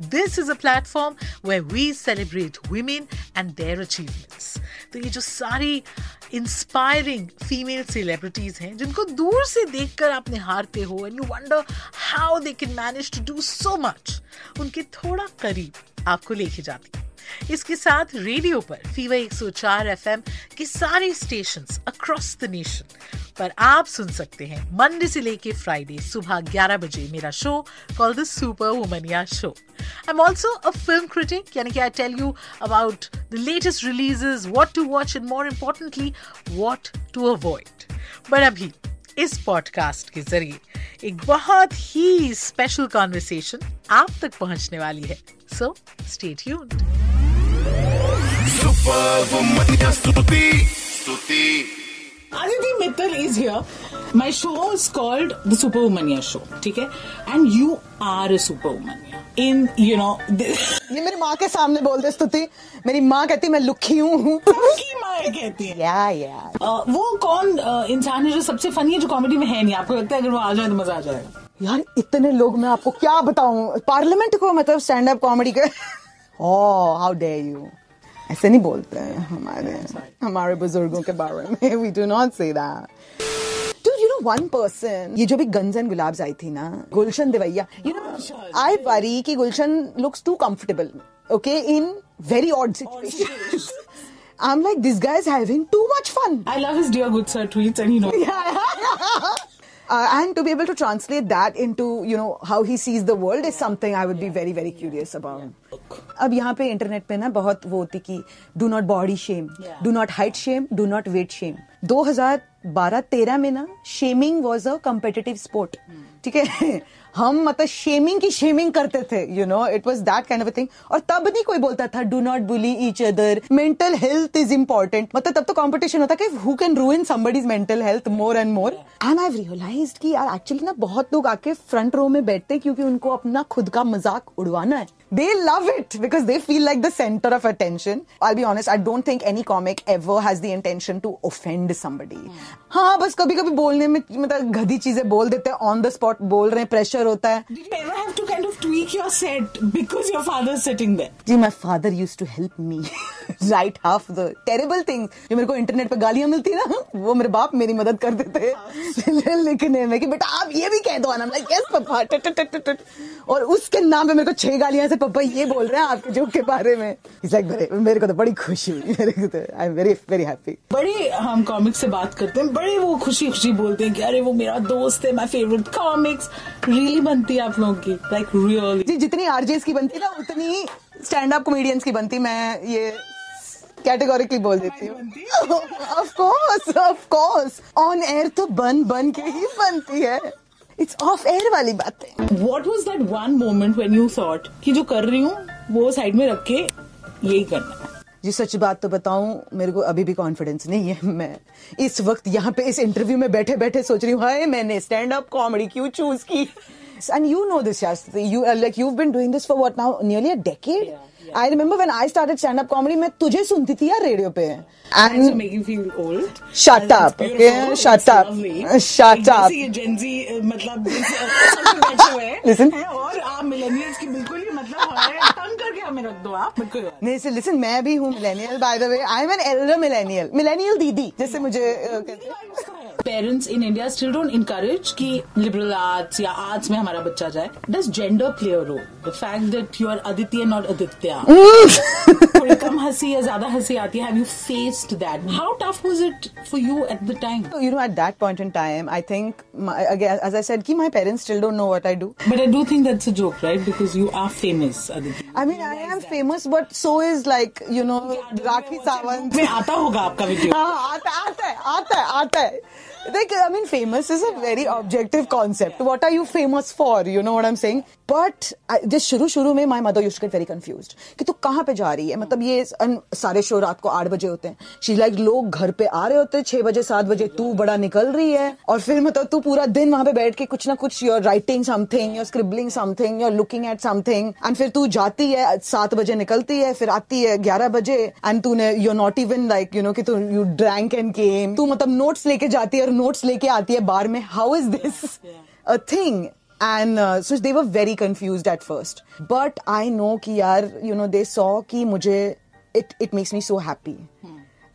This is a platform way we celebrate women and their achievements तो ये जो सारी इंस्पायरिंग फीमेल सेलिब्रिटीज हैं, जिनको दूर से देखकर आप निहारते हो and you wonder how they can manage to do so much उनके थोड़ा करीब आपको लेके जाती है। इसके साथ रेडियो पर फीवर 104 एफएम के सारे स्टेशन अक्रॉस द नेशन पर आप सुन सकते हैं मंडे से लेके फ्राइडे सुबह 11 बजे मेरा show call the super womania show I am also a film critic यानी कि I tell you about the latest releases what to watch and more importantly what to avoid but अभी इस podcast के जरिए एक बहुत ही स्पेशल कॉन्वर्सेशन आप तक पहुंचने वाली है सो स्टे ट्यून्ड Superwoman स्तुति स्तुति Aditi Mittal is here. My show is called The Superwomania Show. ठीक है and you are a Superwomania in you know ये मेरी माँ के सामने बोल दे स्तुति। मेरी माँ कहती मैं लुखी हूँ। की माँ कहती है। या या अ, वो कौन इंसान है जो सबसे फनी है जो कॉमेडी में है नहीं? आपको लगता है अगर वो आ जाए तो मज़ा आ जाएगा? यार इतने लोग मैं आपको क्या बताऊँ? पार्लियामेंट को मतलब स्टैंड अप कॉमेडी के ओ हाउ डे यू ऐसे नहीं बोलते हैं हमारे हमारे बुज़ुर्गों के बारे में। We do not say that Dude, you know ये जो भी गन्स एंड गुलाब्स आई थी ना Gulshan Devaiah you know I worry कि Gulshan looks too comfortable okay in very odd situations I'm like this guy is having too much fun I love his dear good sir tweets and he know Uh, and to be able to translate that into you know how he sees the world is something I would yeah. be very very curious about. Yeah. अब यहाँ पे internet पे ना बहुत वो होती कि do not body shame do not height shame do not weight shame 2012-13 में ना shaming was a competitive sport ठीक है? हम मतलब शेमिंग की शेमिंग करते थे you know it was that kind of thing और तब नहीं कोई बोलता था do not bully each other mental health is important मतलब तब तो कंपटीशन होता कि who can ruin somebody's mental health more and more and I realise कि यार एक्चुअली ना बहुत लोग आके फ्रंट रो में बैठते हैं क्योंकि उनको अपना खुद का मज़ाक उड़वाना है। They love it because they feel like the center of attention. I'll be honest, I don't think any comic ever has the intention to offend somebody. हाँ बस कभी कभी बोलने में मतलब गधी चीज़ें बोल देते हैं ऑन द स्पॉट बोल रहे हैं pressure होता है Did you ever have to kind of tweak your set because your father's sitting there? जी my father used to help me Right half the terrible thing जो मेरे को इंटरनेट पे गालियाँ मिलती ना वो मेरे बाप मेरी मदद कर देते। हैं लिखने में कि बेटा आप ये भी कह दो ना लाइक यस पापा और उसके नाम पे मेरे को छह गालियाँ ऐसे पापा ये बोल रहे हैं आपके जोक के बारे में। इट्स लाइक मेरे को तो बड़ी खुशी हुई। मेरे को तो I am very very happy बड़े हम कॉमिक्स से बात करते हैं बड़े वो खुशी खुशी बोलते हैं कि अरे वो मेरा दोस्त है माय फेवरेट कॉमिक्स रियली बनती है आप लोगों की लाइक रियली जी जितनी आरजेस की बनती ना उतनी स्टैंड अप कॉमेडियंस की बनती मैं ये कैटेगोरिकली बोल देती हूँ। Of course of course on air तो बन बन के ही बनती है। इट्स ऑफ़ एयर वाली बात है। What was that one moment when you thought कि जो कर रही हूँ वो साइड में रख के यही करना है? जी सच बात तो बताऊँ मेरे को अभी भी कॉन्फिडेंस नहीं है। मैं इस वक्त यहाँ पे इस इंटरव्यू में बैठे बैठे सोच रही हूँ हाय मैंने स्टैंड अप कॉमेडी क्यों चूज़ की? And you know this you like you been doing this for what now nearly a decade I remember when I started stand up comedy मैं तुझे सुनती थी यार रेडियो पे Thanks for making me feel old. Shut And up, okay? Shut up. lovely. Shut up. Gen Z, अ, मतलब अ, सब में बैठे Listen. और आप मिलेनियल्स की बिल्कुल ही मतलब हमारे तंग करके हमें रख दो आप बिल्कुल नहीं से लिसन मैं भी हूँ millennial by the way I am an elder millennial millennial दीदी जैसे मुझे कहते हैं parents in India still don't encourage कि लिबरल आर्ट्स या आर्ट्स में हमारा बच्चा जाए। Does gender play a role the fact that you are Aditya not Aditya कम हँसी या ज़्यादा हँसी आती है how tough was it for you at the time you know at that point in time I think again as I said कि my parents still don't know what I do but I do think that's a joke right because you are famous Aditya I mean I am famous but so is like you know Rakhi Sawant में आता होगा आपका video हाँ आता आता है आता है आता है। Like I mean, famous is a very objective concept. What are you famous for? You know what I'm saying? But I, शुरू शुरू में my mother used to get very confused कि तू कहाँ पे जा रही है? मतलब ये सारे शो रात को आठ बजे होते हैं। शी लाइक लोग घर पे आ रहे होते हैं छह बजे सात बजे। तू बड़ा निकल रही है। और फिर मतलब तू पूरा दिन वहाँ पे बैठ के कुछ ना कुछ your writing something your scribbling something your looking at something and फिर तू जाती है सात बजे निकलती है फिर आती है ग्यारह बजे। एंड तूने your not even like you know कि तू यू ड्रैंक एंड केम तू मतलब नोट्स लेके जाती है और नोट्स लेके आती है बार में how is this a thing and uh, so they were very confused at first but i know कि यार you know they saw कि मुझे it it makes me so happy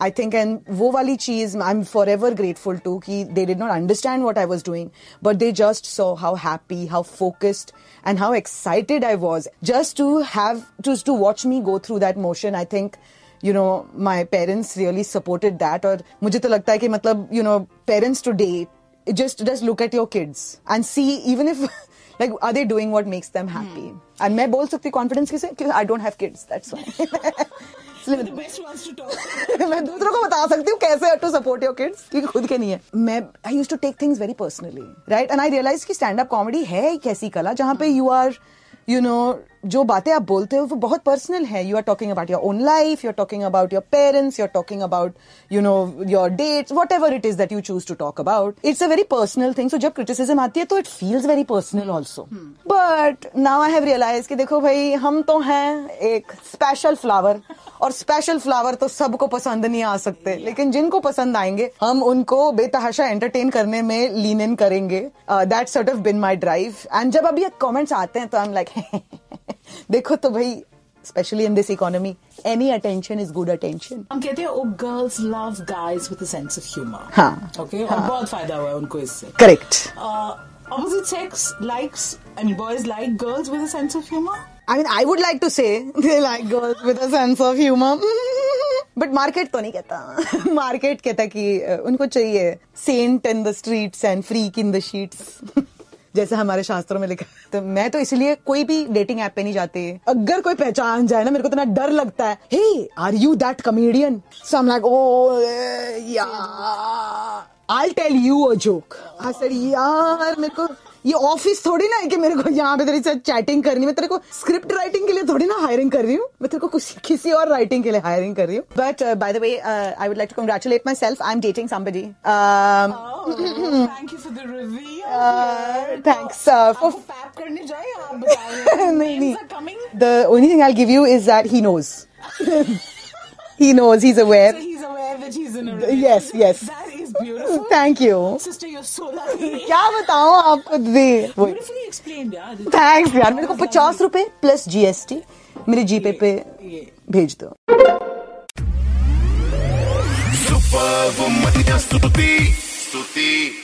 I think and वो वाली चीज़ I'm forever grateful to कि they did not understand what I was doing but they just saw how happy how focused and how excited I was just to have just to watch me go through that motion I think you know my parents really supported that और मुझे तो लगता है कि मतलब you know parents today just just look at your kids and see even if like are they doing what makes them happy and मैं बोल सकती कॉन्फिडेंस के से कि I don't have kids that's why इसलिए The best ones to talk. मैं दूसरों को बता सकती हूँ कैसे टू सपोर्ट योर किड्स क्योंकि खुद के नहीं है मैं I used to take things very personally right and I realise कि स्टैंड अप कॉमेडी है एक ऐसी कला जहां पे यू आर यू नो जो बातें आप बोलते हो वो बहुत पर्सनल है. You are talking about your own life you are talking about your parents you are talking about you know your dates whatever it is that you choose to talk about it's a very personal thing so जब criticism आती है तो it feels very personal also but now I have realise कि देखो भाई हम तो हैं एक स्पेशल फ्लावर और स्पेशल फ्लावर तो सबको पसंद नहीं आ सकते. लेकिन जिनको पसंद आएँगे हम उनको बेतहाशा एंटरटेन करने में लीन इन करेंगे. That sort of been my drive and जब अभी कमेंट्स आते हैं तो आई एम लाइक देखो तो भाई specially in this economy any attention is good attention हम कहते हैं ओ girls love guys with sense of humour हाँ, ओके और बहुत फ़ायदा हुआ है उनको इससे। Correct opposite sex likes I mean boys like girls with a sense of humor? I mean, I would like to say they like girls with a sense of humor. But market तो नहीं कहता। Market कहता कि उनको चाहिए saint in the streets and freak in the sheets जैसे हमारे शास्त्रों में लिखा तो मैं तो इसलिए कोई भी डेटिंग ऐप पे नहीं जाते। अगर कोई पहचान जाए ना, मेरे को इतना डर लगता है। Hey are you that comedian so I like oh yeah I tell you a joke I said यार मेरे को ये ऑफ़िस थोड़ी ना है कि मेरे को यहाँ पे तेरे साथ चैटिंग करनी मैं तेरे को स्क्रिप्ट राइटिंग के लिए थोड़ी ना हायरिंग कर रही हूँ। मैं तेरे को कुछ किसी और राइटिंग के लिए हायरिंग कर रही हूँ। But by the way I would like to congratulate myself I am dating somebody thank you for the reveal. Thanks for करने जाए आप नहीं नहीं. only thing I'll give you is that he knows. He knows he's aware. So he's aware that he's in a relationship. yes. Yes that beautiful thank you sister you're so lucky क्या बताऊँ आपको दी beautifully explained यार Thanks यार मेरे को पचास रुपए plus GST मेरे जीपे पे भेज दो Superwoman Stuti, स्तुति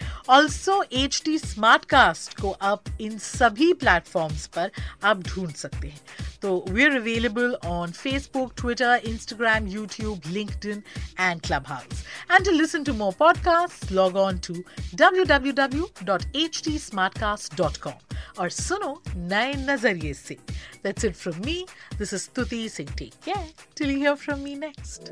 also H T Smartcast को आप इन सभी प्लेटफॉर्म्स पर आप ढूंढ सकते हैं तो we are available on Facebook Twitter Instagram YouTube LinkedIn and Clubhouse and to listen to more podcast log on to www.htsmartcast.com और सुनो नए नज़रिए से That's it from me. This is Stuti Singh. Take care till you hear from me next.